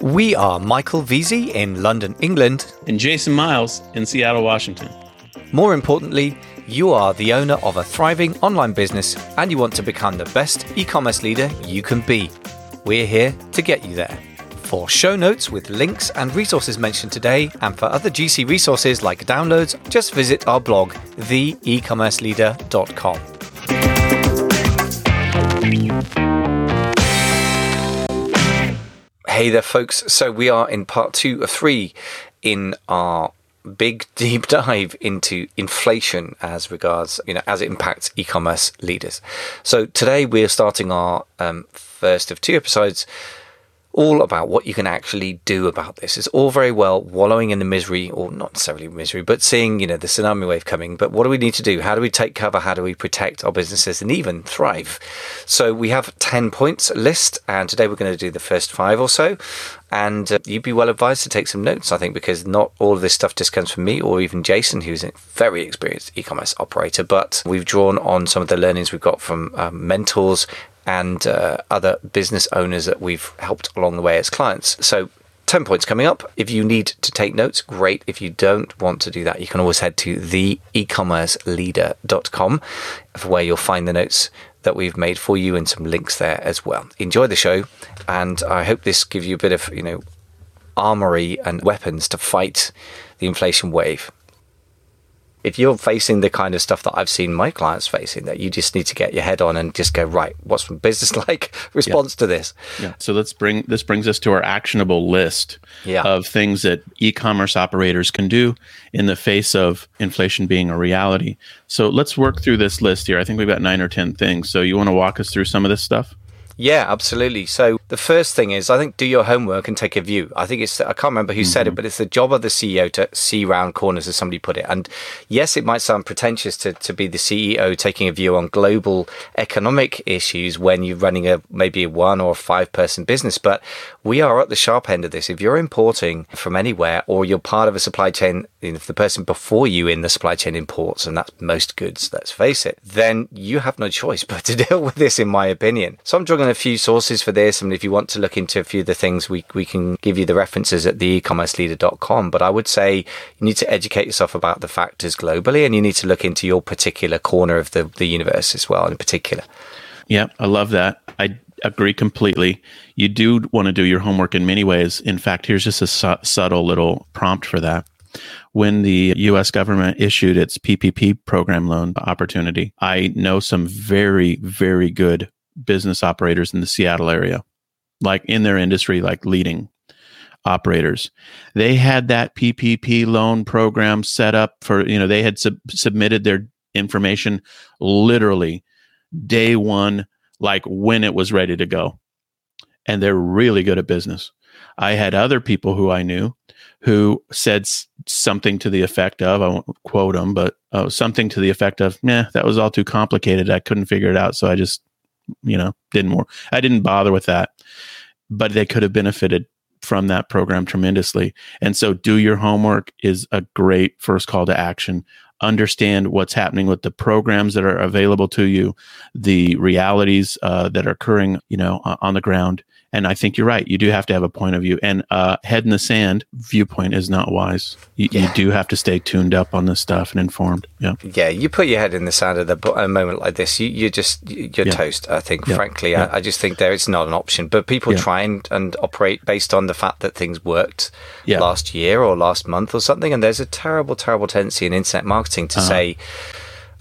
We are Michael Veazey in London, England. And Jason Miles in Seattle, Washington. More importantly, you are the owner of a thriving online business and you want to become the best e commerce leader you can be. We're here to get you there. For show notes with links and resources mentioned today, and for other GC resources like downloads, just visit our blog, theecommerceleader.com. Hey there, folks. So, we are in part two of three in our big deep dive into inflation as regards, you know, as it impacts e commerce leaders. So, today we're starting our um, first of two episodes all about what you can actually do about this. It's all very well wallowing in the misery, or not necessarily misery, but seeing, you know, the tsunami wave coming. But what do we need to do? How do we take cover? How do we protect our businesses and even thrive? So we have 10 points list, and today we're going to do the first five or so. And uh, you'd be well advised to take some notes, I think, because not all of this stuff just comes from me or even Jason, who's a very experienced e commerce operator. But we've drawn on some of the learnings we've got from um, mentors and uh, other business owners that we've helped along the way as clients. So 10 points coming up. If you need to take notes, great. If you don't want to do that, you can always head to theecommerceleader.com where you'll find the notes that we've made for you and some links there as well. Enjoy the show and I hope this gives you a bit of, you know, armory and weapons to fight the inflation wave if you're facing the kind of stuff that I've seen my clients facing, that you just need to get your head on and just go right. What's from business like response yeah. to this? Yeah. So let's bring this brings us to our actionable list yeah. of things that e-commerce operators can do in the face of inflation being a reality. So let's work through this list here. I think we've got nine or ten things. So you want to walk us through some of this stuff? Yeah, absolutely. So the first thing is, I think, do your homework and take a view. I think it's, I can't remember who mm-hmm. said it, mm-hmm. but it's the job of the CEO to see round corners, as somebody put it. And yes, it might sound pretentious to, to be the CEO taking a view on global economic issues when you're running a maybe a one or five person business, but we are at the sharp end of this. If you're importing from anywhere or you're part of a supply chain, if the person before you in the supply chain imports, and that's most goods, let's face it, then you have no choice but to deal with this, in my opinion. So I'm drawing a few sources for this. and if you want to look into a few of the things, we, we can give you the references at the ecommerceleader.com. But I would say you need to educate yourself about the factors globally and you need to look into your particular corner of the, the universe as well, in particular. Yeah, I love that. I agree completely. You do want to do your homework in many ways. In fact, here's just a su- subtle little prompt for that. When the US government issued its PPP program loan opportunity, I know some very, very good business operators in the Seattle area, like in their industry, like leading operators. They had that PPP loan program set up for, you know, they had sub- submitted their information literally day one, like when it was ready to go. And they're really good at business. I had other people who I knew who said something to the effect of, I won't quote him, but uh, something to the effect of, "Yeah, that was all too complicated. I couldn't figure it out. So I just you know, didn't more. I didn't bother with that, but they could have benefited from that program tremendously. And so, do your homework is a great first call to action. Understand what's happening with the programs that are available to you, the realities uh, that are occurring, you know, on the ground, and I think you're right. You do have to have a point of view. And uh, head in the sand viewpoint is not wise. You, yeah. you, do have to stay tuned up on this stuff and informed. Yeah. Yeah. You put your head in the sand at a, a moment like this, you, you're just, you're yeah. toast. I think, yeah. frankly, I, I, just think there it's not an option. But people try and, and operate based on the fact that things worked last year or last month or something. And there's a terrible, terrible tendency in internet marketing to uh-huh. say,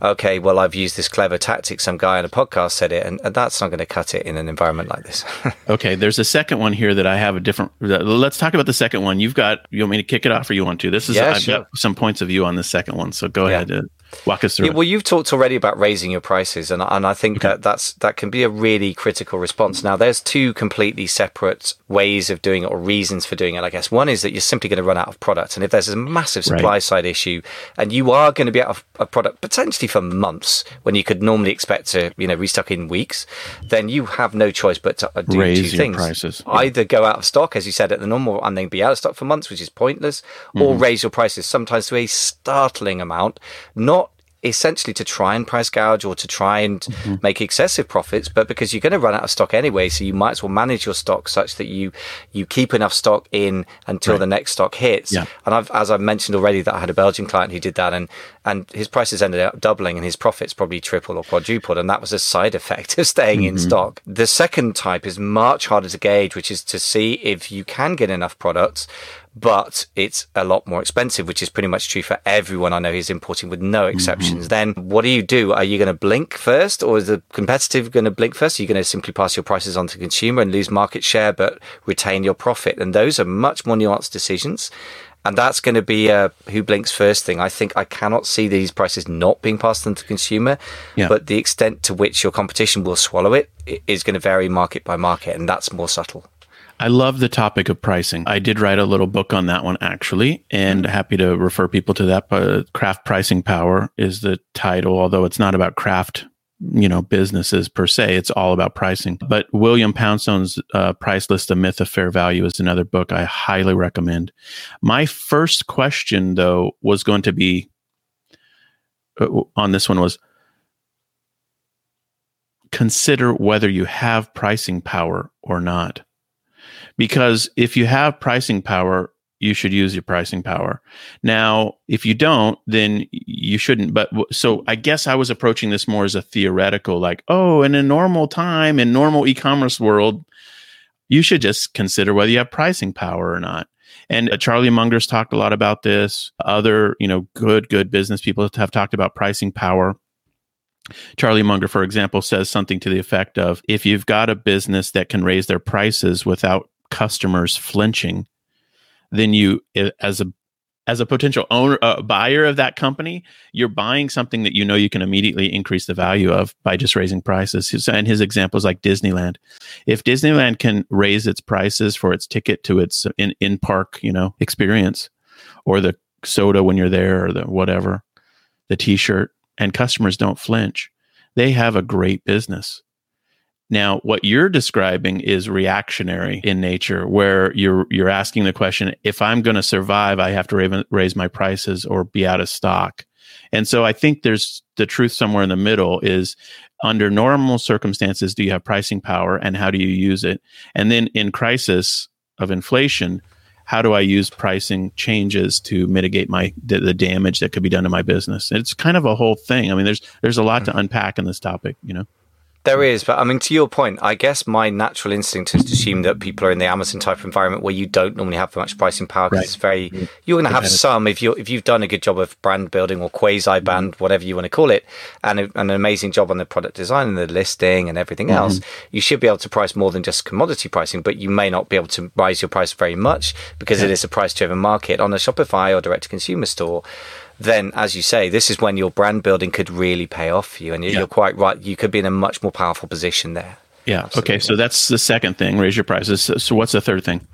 okay, well, I've used this clever tactic. Some guy on a podcast said it, and, and that's not going to cut it in an environment like this. okay, there's a second one here that I have a different. Let's talk about the second one. You've got. You want me to kick it off, or you want to? This is. Yeah, I've sure. got some points of view on the second one, so go yeah. ahead. Walk us through. Yeah, well, you've talked already about raising your prices, and and I think okay. that that's that can be a really critical response. Now, there's two completely separate ways of doing it or reasons for doing it. I guess one is that you're simply going to run out of product, and if there's a massive supply right. side issue, and you are going to be out of a product potentially for months when you could normally expect to you know restock in weeks, then you have no choice but to uh, do Raise two things: prices. either go out of stock, as you said at the normal, and then be out of stock for months, which is pointless, mm-hmm. or raise your prices sometimes to a startling amount, not essentially to try and price gouge or to try and mm-hmm. make excessive profits, but because you're going to run out of stock anyway, so you might as well manage your stock such that you you keep enough stock in until right. the next stock hits. Yeah. And I've, as I mentioned already, that I had a Belgian client who did that, and and his prices ended up doubling, and his profits probably tripled or quadrupled, and that was a side effect of staying mm-hmm. in stock. The second type is much harder to gauge, which is to see if you can get enough products but it's a lot more expensive, which is pretty much true for everyone I know who's importing with no mm-hmm. exceptions. Mm-hmm. Then what do you do? Are you going to blink first or is the competitive going to blink first? Are you going to simply pass your prices on to the consumer and lose market share, but retain your profit? And those are much more nuanced decisions. And that's going to be a who blinks first thing. I think I cannot see these prices not being passed on to the consumer, yeah. but the extent to which your competition will swallow it is going to vary market by market, and that's more subtle. I love the topic of pricing. I did write a little book on that one actually, and happy to refer people to that. But craft pricing power is the title, although it's not about craft, you know, businesses per se. It's all about pricing. But William Poundstone's uh, Priceless: A Myth of Fair Value is another book I highly recommend. My first question, though, was going to be uh, on this one was consider whether you have pricing power or not because if you have pricing power, you should use your pricing power. Now, if you don't, then you shouldn't. But so I guess I was approaching this more as a theoretical, like, oh, in a normal time, in normal e-commerce world, you should just consider whether you have pricing power or not. And uh, Charlie Munger's talked a lot about this. Other, you know, good, good business people have talked about pricing power. Charlie Munger, for example, says something to the effect of if you've got a business that can raise their prices without customers flinching, then you, as a as a potential owner, uh, buyer of that company, you're buying something that you know you can immediately increase the value of by just raising prices. And his example is like Disneyland. If Disneyland can raise its prices for its ticket to its in in park, you know, experience, or the soda when you're there, or the whatever, the T-shirt, and customers don't flinch, they have a great business. Now, what you're describing is reactionary in nature, where you're you're asking the question: if I'm going to survive, I have to raise my prices or be out of stock. And so, I think there's the truth somewhere in the middle: is under normal circumstances, do you have pricing power, and how do you use it? And then, in crisis of inflation, how do I use pricing changes to mitigate my the, the damage that could be done to my business? It's kind of a whole thing. I mean, there's there's a lot to hmm. unpack in this topic, you know. There is, but I mean, to your point, I guess my natural instinct is to assume that people are in the Amazon type environment where you don't normally have much pricing power because right. it's very. Mm-hmm. You're going to have some if you if you've done a good job of brand building or quasi brand, mm-hmm. whatever you want to call it, and, a, an amazing job on the product design and the listing and everything mm-hmm. else. You should be able to price more than just commodity pricing, but you may not be able to rise your price very much because yeah. it is a price-driven market on a Shopify or direct-to-consumer store then as you say, this is when your brand building could really pay off for you. And you're quite right. You could be in a much more powerful position there. Yeah. Absolutely. Okay. So that's the second thing, raise your prices. So what's the third thing?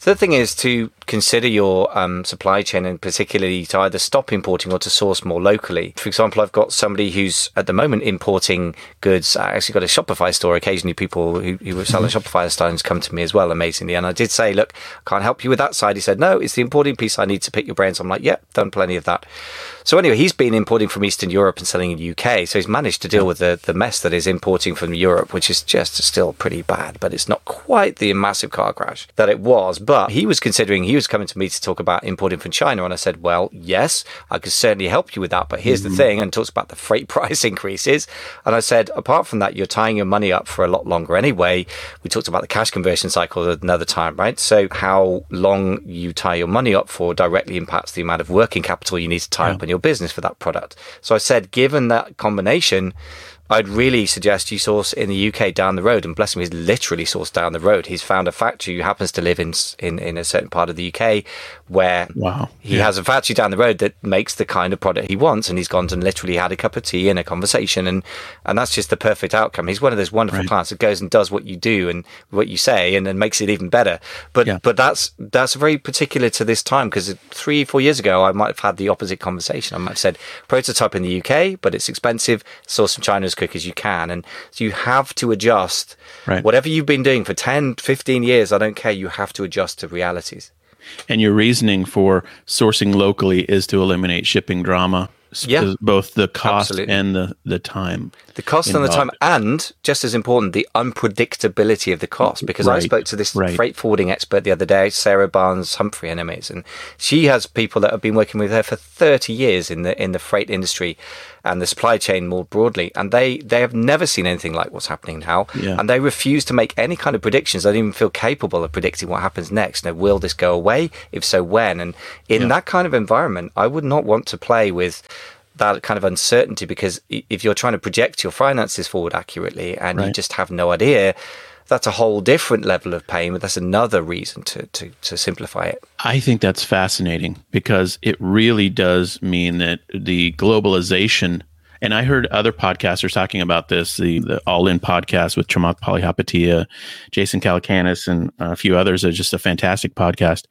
The thing is to consider your um, supply chain and particularly to either stop importing or to source more locally. For example, I've got somebody who's at the moment importing goods. I actually got a Shopify store. Occasionally, people who, who sell Shopify to come to me as well, amazingly. And I did say, look, I can't help you with that side. He said, no, it's the importing piece I need to pick your brains. I'm like, yep, yeah, done plenty of that. So anyway, he's been importing from Eastern Europe and selling in the UK. So he's managed to deal with the, the mess that is importing from Europe, which is just still pretty bad, but it's not quite the massive car crash that it was. But he was considering, he was coming to me to talk about importing from China. And I said, well, yes, I could certainly help you with that. But here's mm-hmm. the thing, and talks about the freight price increases. And I said, apart from that, you're tying your money up for a lot longer anyway. We talked about the cash conversion cycle another time, right? So how long you tie your money up for directly impacts the amount of working capital you need to tie yeah. up in your business for that product. So I said, given that combination, I'd really suggest you source in the UK down the road. And bless him, he's literally sourced down the road. He's found a factory who happens to live in in, in a certain part of the UK where wow. he yeah. has a factory down the road that makes the kind of product he wants. And he's gone and literally had a cup of tea and a conversation. And, and that's just the perfect outcome. He's one of those wonderful right. clients that goes and does what you do and what you say and then makes it even better. But, yeah. but that's, that's very particular to this time because three, four years ago, I might have had the opposite conversation. I might have said prototype in the UK, but it's expensive. Source from China quick as you can. And so you have to adjust. Right. Whatever you've been doing for 10, 15 years, I don't care. You have to adjust to realities. And your reasoning for sourcing locally is to eliminate shipping drama Yeah. Uh, both the cost Absolutely. and the the time. The cost and the time, and just as important, the unpredictability of the cost. Because I spoke to this right. freight forwarding expert the other day, Sarah Barnes Humphrey, and and she has people that have been working with her for thirty years in the in the freight industry and the supply chain more broadly, and they they have never seen anything like what's happening now, Yeah. and they refuse to make any kind of predictions. They don't even feel capable of predicting what happens next. Now, will this go away? If so, when? And in Yeah. that kind of environment, I would not want to play with that kind of uncertainty because if you're trying to project your finances forward accurately and you just have no idea, that's a whole different level of pain. But that's another reason to, to, to simplify it. I think that's fascinating because it really does mean that the globalization. And I heard other podcasters talking about this, the, the All In podcast with Chamath Palihapitiya, Jason Calacanis, and a few others. It's just a fantastic podcast.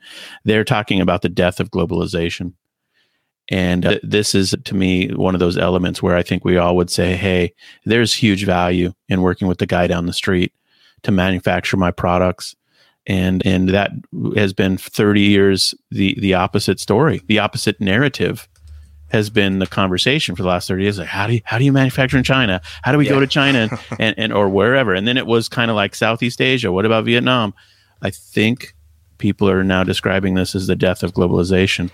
They're talking about the death of globalization. And uh, this is, to me, one of those elements where I think we all would say, hey, there's huge value in working with the guy down the street to manufacture my products. And and that has been 30 years the the opposite story the opposite narrative has been the conversation for the last 30 years like how do you how do you manufacture in china? How do we go to china and, and or wherever? And then it was kind of like southeast asia. What about vietnam? I think people are now describing this as the death of globalization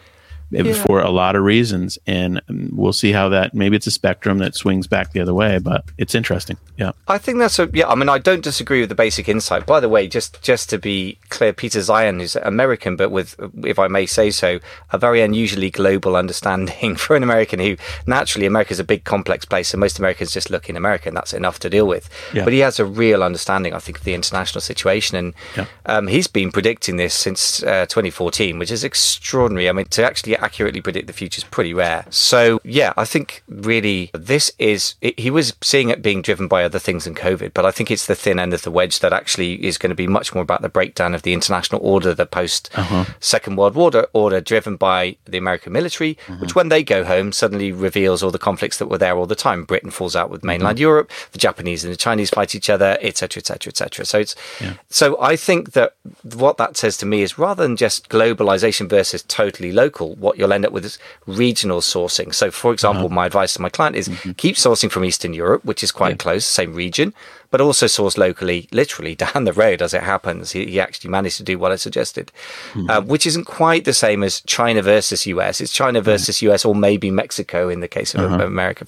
eh, for a lot of reasons and um, we'll see how that maybe it's a spectrum that swings back the other way but it's interesting yeah I think that's a yeah. I mean, I don't disagree with the basic insight. By the way, just just to be clear, Peter Zeihan, is American, but with, if I may say so, a very unusually global understanding for an American who naturally America is a big complex place, and most Americans just look in America, and that's enough to deal with. Yeah. But he has a real understanding, I think, of the international situation, and Yeah. um, he's been predicting this since uh, 2014, which is extraordinary. I mean, to actually accurately predict the future is pretty rare. So yeah, I think really this is it, he was seeing it being driven by other things than COVID, but I think it's the thin end of the wedge that actually is going to be much more about the breakdown of the international order, the post uh-huh. Second World War order, driven by the American military, uh-huh. which when they go home suddenly reveals all the conflicts that were there all the time. Britain falls out with mm-hmm. mainland Europe, the Japanese and the Chinese fight each other, etc., etc., etc. So it's so I think that what that says to me is rather than just globalization versus totally local, what you'll end up with is regional sourcing. So, for example, my advice to my client is keep sourcing from Eastern Europe, which is quite close, same region, but also source locally, literally down the road as it happens. He, he actually managed to do what I suggested, uh, which isn't quite the same as China versus US. It's China versus US or maybe Mexico in the case of America.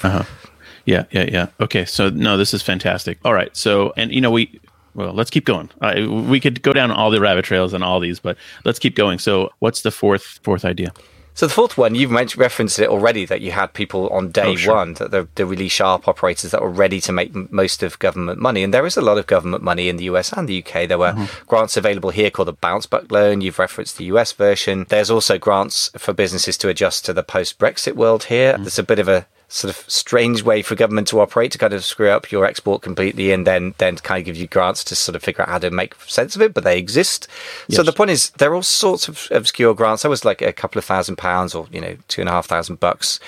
Yeah, yeah, yeah. Okay, so no, this is fantastic. All right, so and you know we well, let's keep going. Uh, we could go down all the rabbit trails and all these, but let's keep going. So, what's the fourth fourth idea? So the fourth one, you've mentioned, referenced it already that you had people on day Oh, sure. one, that the, the really sharp operators that were ready to make m- most of government money. And there is a lot of government money in the US and the UK. There were Mm-hmm. grants available here called the Bounce Back Loan. You've referenced the US version. There's also grants for businesses to adjust to the post Brexit world here. Mm-hmm. There's a bit of a sort of strange way for government to operate to kind of screw up your export completely and then then kind of give you grants to sort of figure out how to make sense of it but they exist. So the point is there are all sorts of obscure grants. That was like a couple of thousand pounds or you know two and a half thousand bucks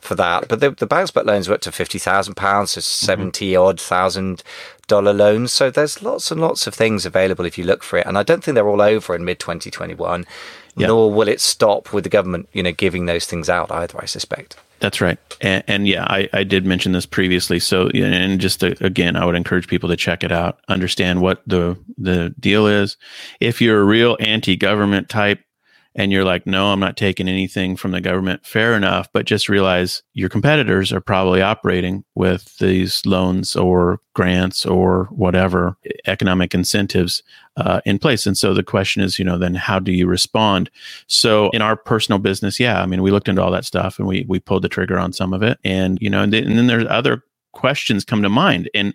for that. But the, the bounce back loans were up to 50,000 pounds so mm-hmm. 70 odd thousand dollar loans. So there's lots and lots of things available if you look for it. And I don't think they're all over in mid 2021 Yeah. nor will it stop with the government you know giving those things out either I suspect That's right. And, and yeah, I, I did mention this previously. So, and just to, again, I would encourage people to check it out, understand what the the deal is. If you're a real anti-government type and you're like, no, I'm not taking anything from the government, fair enough. But just realize your competitors are probably operating with these loans or grants or whatever economic incentives uh, in place. And so the question is, you know, then how do you respond? So in our personal business, yeah, I mean, we looked into all that stuff and we we pulled the trigger on some of it, and you know, and then, and then there's other questions come to mind, and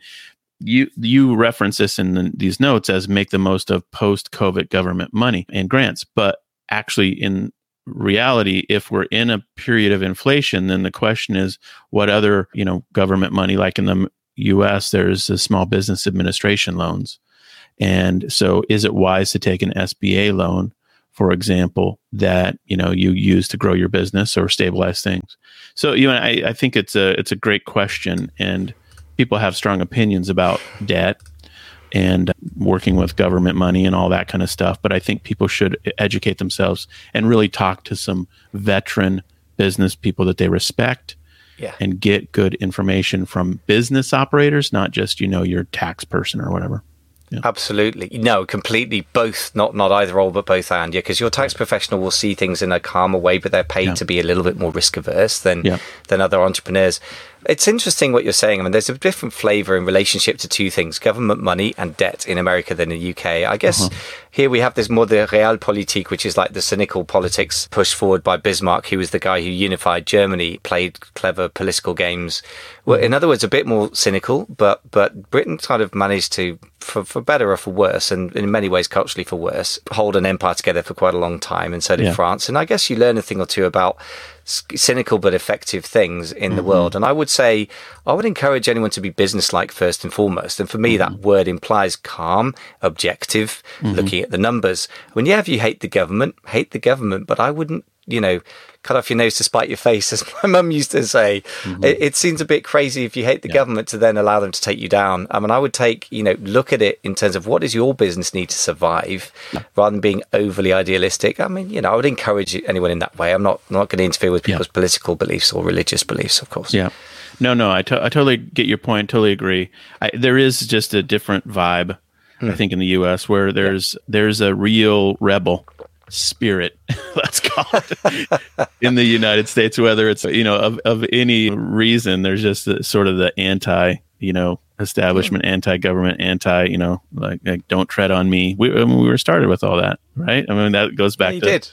you you reference this in the, these notes as make the most of post COVID government money and grants, but actually in reality if we're in a period of inflation then the question is what other you know government money like in the US there's the small business administration loans. And so is it wise to take an SBA loan for example that you know you use to grow your business or stabilize things? So you know I, I think it's a it's a great question and people have strong opinions about debt and working with government money and all that kind of stuff but i think people should educate themselves and really talk to some veteran business people that they respect Yeah. and get good information from business operators, not just, you know, your tax person or whatever. Absolutely. No, completely. Both, not not either or, but both and. Yeah, because your tax professional will see things in a calmer way, but they're paid Yeah. to be a little bit more risk averse than Yeah. than other entrepreneurs. It's interesting what you're saying. I mean, there's a different flavour in relationship to two things: government money and debt in America than in the UK. I guess uh-huh. here we have this more the realpolitik, which is like the cynical politics pushed forward by Bismarck, who was the guy who unified Germany, played clever political games. Well, mm-hmm. in other words, a bit more cynical, but but Britain kind of managed to, for, for better or for worse, and in many ways culturally for worse, hold an empire together for quite a long time, and so did Yeah. France. And I guess you learn a thing or two about cynical but effective things in the mm-hmm. world. And I would say I would encourage anyone to be businesslike first and foremost. And for me, that mm-hmm. word implies calm, objective, mm-hmm. looking at the numbers. When yeah, if you hate the government, hate the government, but I wouldn't, you know, cut off your nose to spite your face, as my mum used to say. Mm-hmm. It, it seems a bit crazy if you hate the government to then allow them to take you down. I mean, I would take, you know, look at it in terms of what does your business need to survive rather than being overly idealistic. I mean, you know, I would encourage anyone in that way. I'm not, not going to interfere with Yeah. people's political beliefs or religious beliefs, of course. Yeah. No, no, I to- I totally get your point. Totally agree. I, there is just a different vibe, I hmm. think, in the U.S. where there's there's a real rebel spirit, let's call it, in the United States. Whether it's you know of of any reason, there's just a, sort of the anti, you know, establishment, anti-government, anti, you know, like, like don't tread on me. We I mean, we were started with all that, right? I mean, that goes back you to did.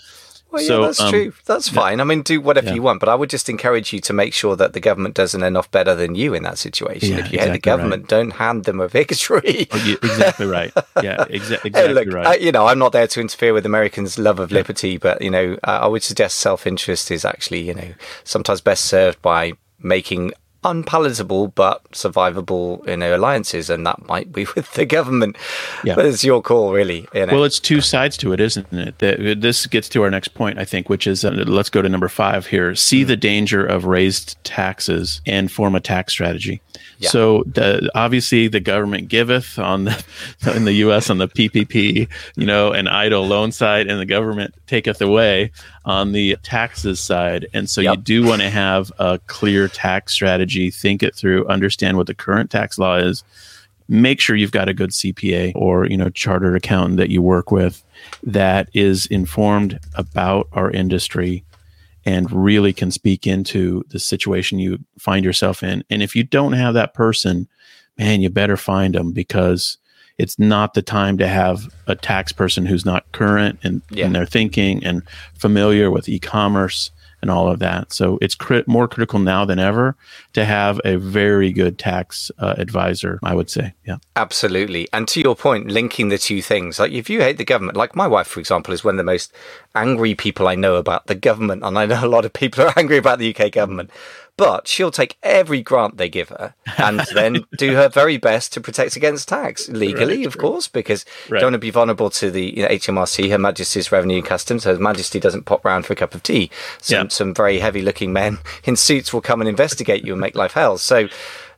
Well, So, yeah, that's um, true. That's fine. I mean, do whatever Yeah. you want, but I would just encourage you to make sure that the government doesn't end off better than you in that situation. Yeah, if you hate the exactly government, don't hand them a victory. Oh, yeah, exactly right. Yeah, exa- exactly Hey, look, right. I, you know, I'm not there to interfere with Americans' love of liberty, but you know, uh, I would suggest self-interest is actually, you know, sometimes best served by making unpalatable but survivable, you know, alliances, and that might be with the government. Yeah. But it's your call, really. You know? Well, it's two sides to it, isn't it? This gets to our next point, I think, which is uh, let's go to number five here. See the danger of raised taxes and form a tax strategy. Yeah. So, the, obviously, the government giveth on the in the U.S. on the PPP, you know, an EIDL loan side, and the government taketh away on the taxes side. And so, you do want to have a clear tax strategy. Think it through. Understand what the current tax law is make sure you've got a good CPA or you know chartered accountant that you work with that is informed about our industry and really can speak into the situation you find yourself in. And if you don't have that person, man, you better find them because it's not the time to have a tax person who's not current and Yeah. in their thinking and familiar with e-commerce and all of that. So it's crit- more critical now than ever to have a very good tax uh, advisor, I would say. Yeah. Absolutely. And to your point, linking the two things, like if you hate the government, like my wife, for example, is one of the most angry people I know about the government. And I know a lot of people are angry about the UK government. But she'll take every grant they give her and then do her very best to protect against tax legally, Right, of right. course, because you Right. don't want to be vulnerable to the you know, HMRC, Her Majesty's Revenue and Customs. Her Majesty doesn't pop round for a cup of tea. Some, Yeah. some very heavy looking men in suits will come and investigate you and make life hell. So,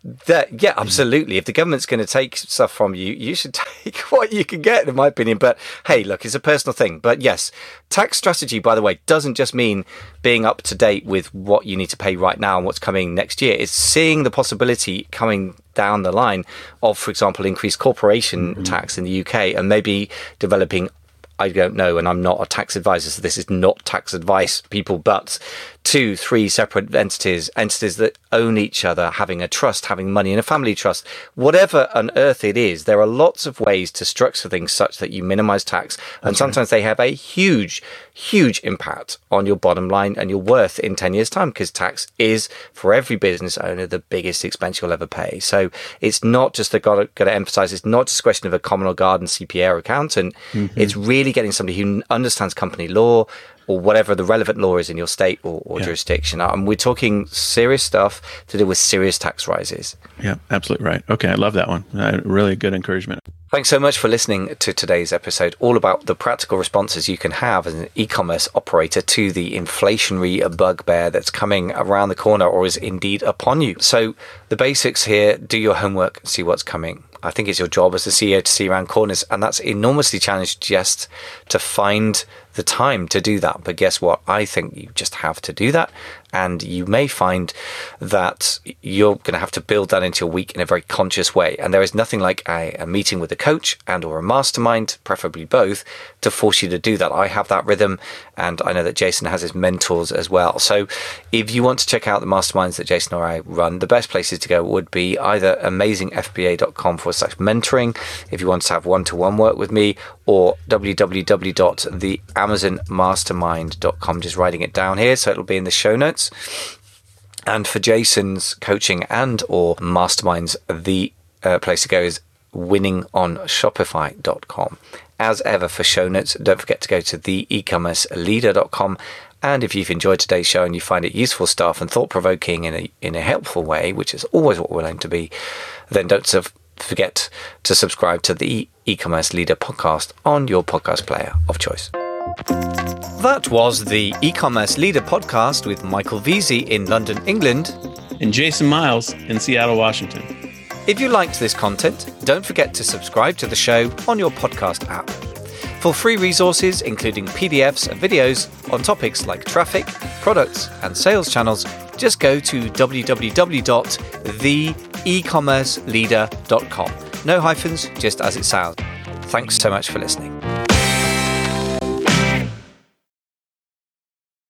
that yeah, absolutely. If the government's going to take stuff from you, you should take what you can get, in my opinion. But hey, look, it's a personal thing. But yes, tax strategy, by the way, doesn't just mean being up to date with what you need to pay right now and what's coming next year. It's seeing the possibility coming down the line of, for example, increased corporation mm-hmm. tax in the UK and maybe developing I don't know, and I'm not a tax advisor, so this is not tax advice, people, but two, three separate entities, entities that own each other, having a trust, having money in a family trust, whatever on earth it is, there are lots of ways to structure things such that you minimize tax. And sometimes they have a huge, huge impact on your bottom line and your worth in 10 years' time, because tax is, for every business owner, the biggest expense you'll ever pay. So it's not just, I've got to, got to emphasize, it's not just a question of a common or garden CPA or accountant. Mm-hmm. It's really getting somebody who understands company law or whatever the relevant law is in your state or, or Yeah. jurisdiction. And we're talking serious stuff to do with serious tax rises. Yeah, absolutely right. Okay, I love that one. Uh, really good encouragement. Thanks so much for listening to today's episode, all about the practical responses you can have as an e commerce operator to the inflationary bugbear that's coming around the corner or is indeed upon you. So, the basics here do your homework, see what's coming. I think it's your job as a CEO to see around corners, and that's enormously challenged just to find the time to do that. But guess what? I think you just have to do that and you may find that you're going to have to build that into your week in a very conscious way. And there is nothing like a, a meeting with a coach and or a mastermind, preferably both, to force you to do that. I have that rhythm, and I know that Jason has his mentors as well. So if you want to check out the masterminds that Jason or I run, the best places to go would be either amazingfba.com forward slash mentoring if you want to have one to one work with me, or www.theamazonmastermind.com. Just writing it down here, so it'll be in the show notes. And for Jason's coaching and or masterminds, the uh, place to go is winningonshopify.com. As ever, for show notes, don't forget to go to theecommerceleader.com. And if you've enjoyed today's show and you find it useful stuff and thought provoking in a, in a helpful way, which is always what we're aim to be, then don't forget to subscribe to the e-commerce leader podcast on your podcast player of choice. That was the e-commerce leader podcast with Michael Veazey in London, England, and Jason Miles in Seattle, Washington. If you liked this content, don't forget to subscribe to the show on your podcast app. For free resources, including PDFs and videos on topics like traffic, products, and sales channels, just go to www.theecommerceleader.com. No hyphens, just as it sounds. Thanks so much for listening.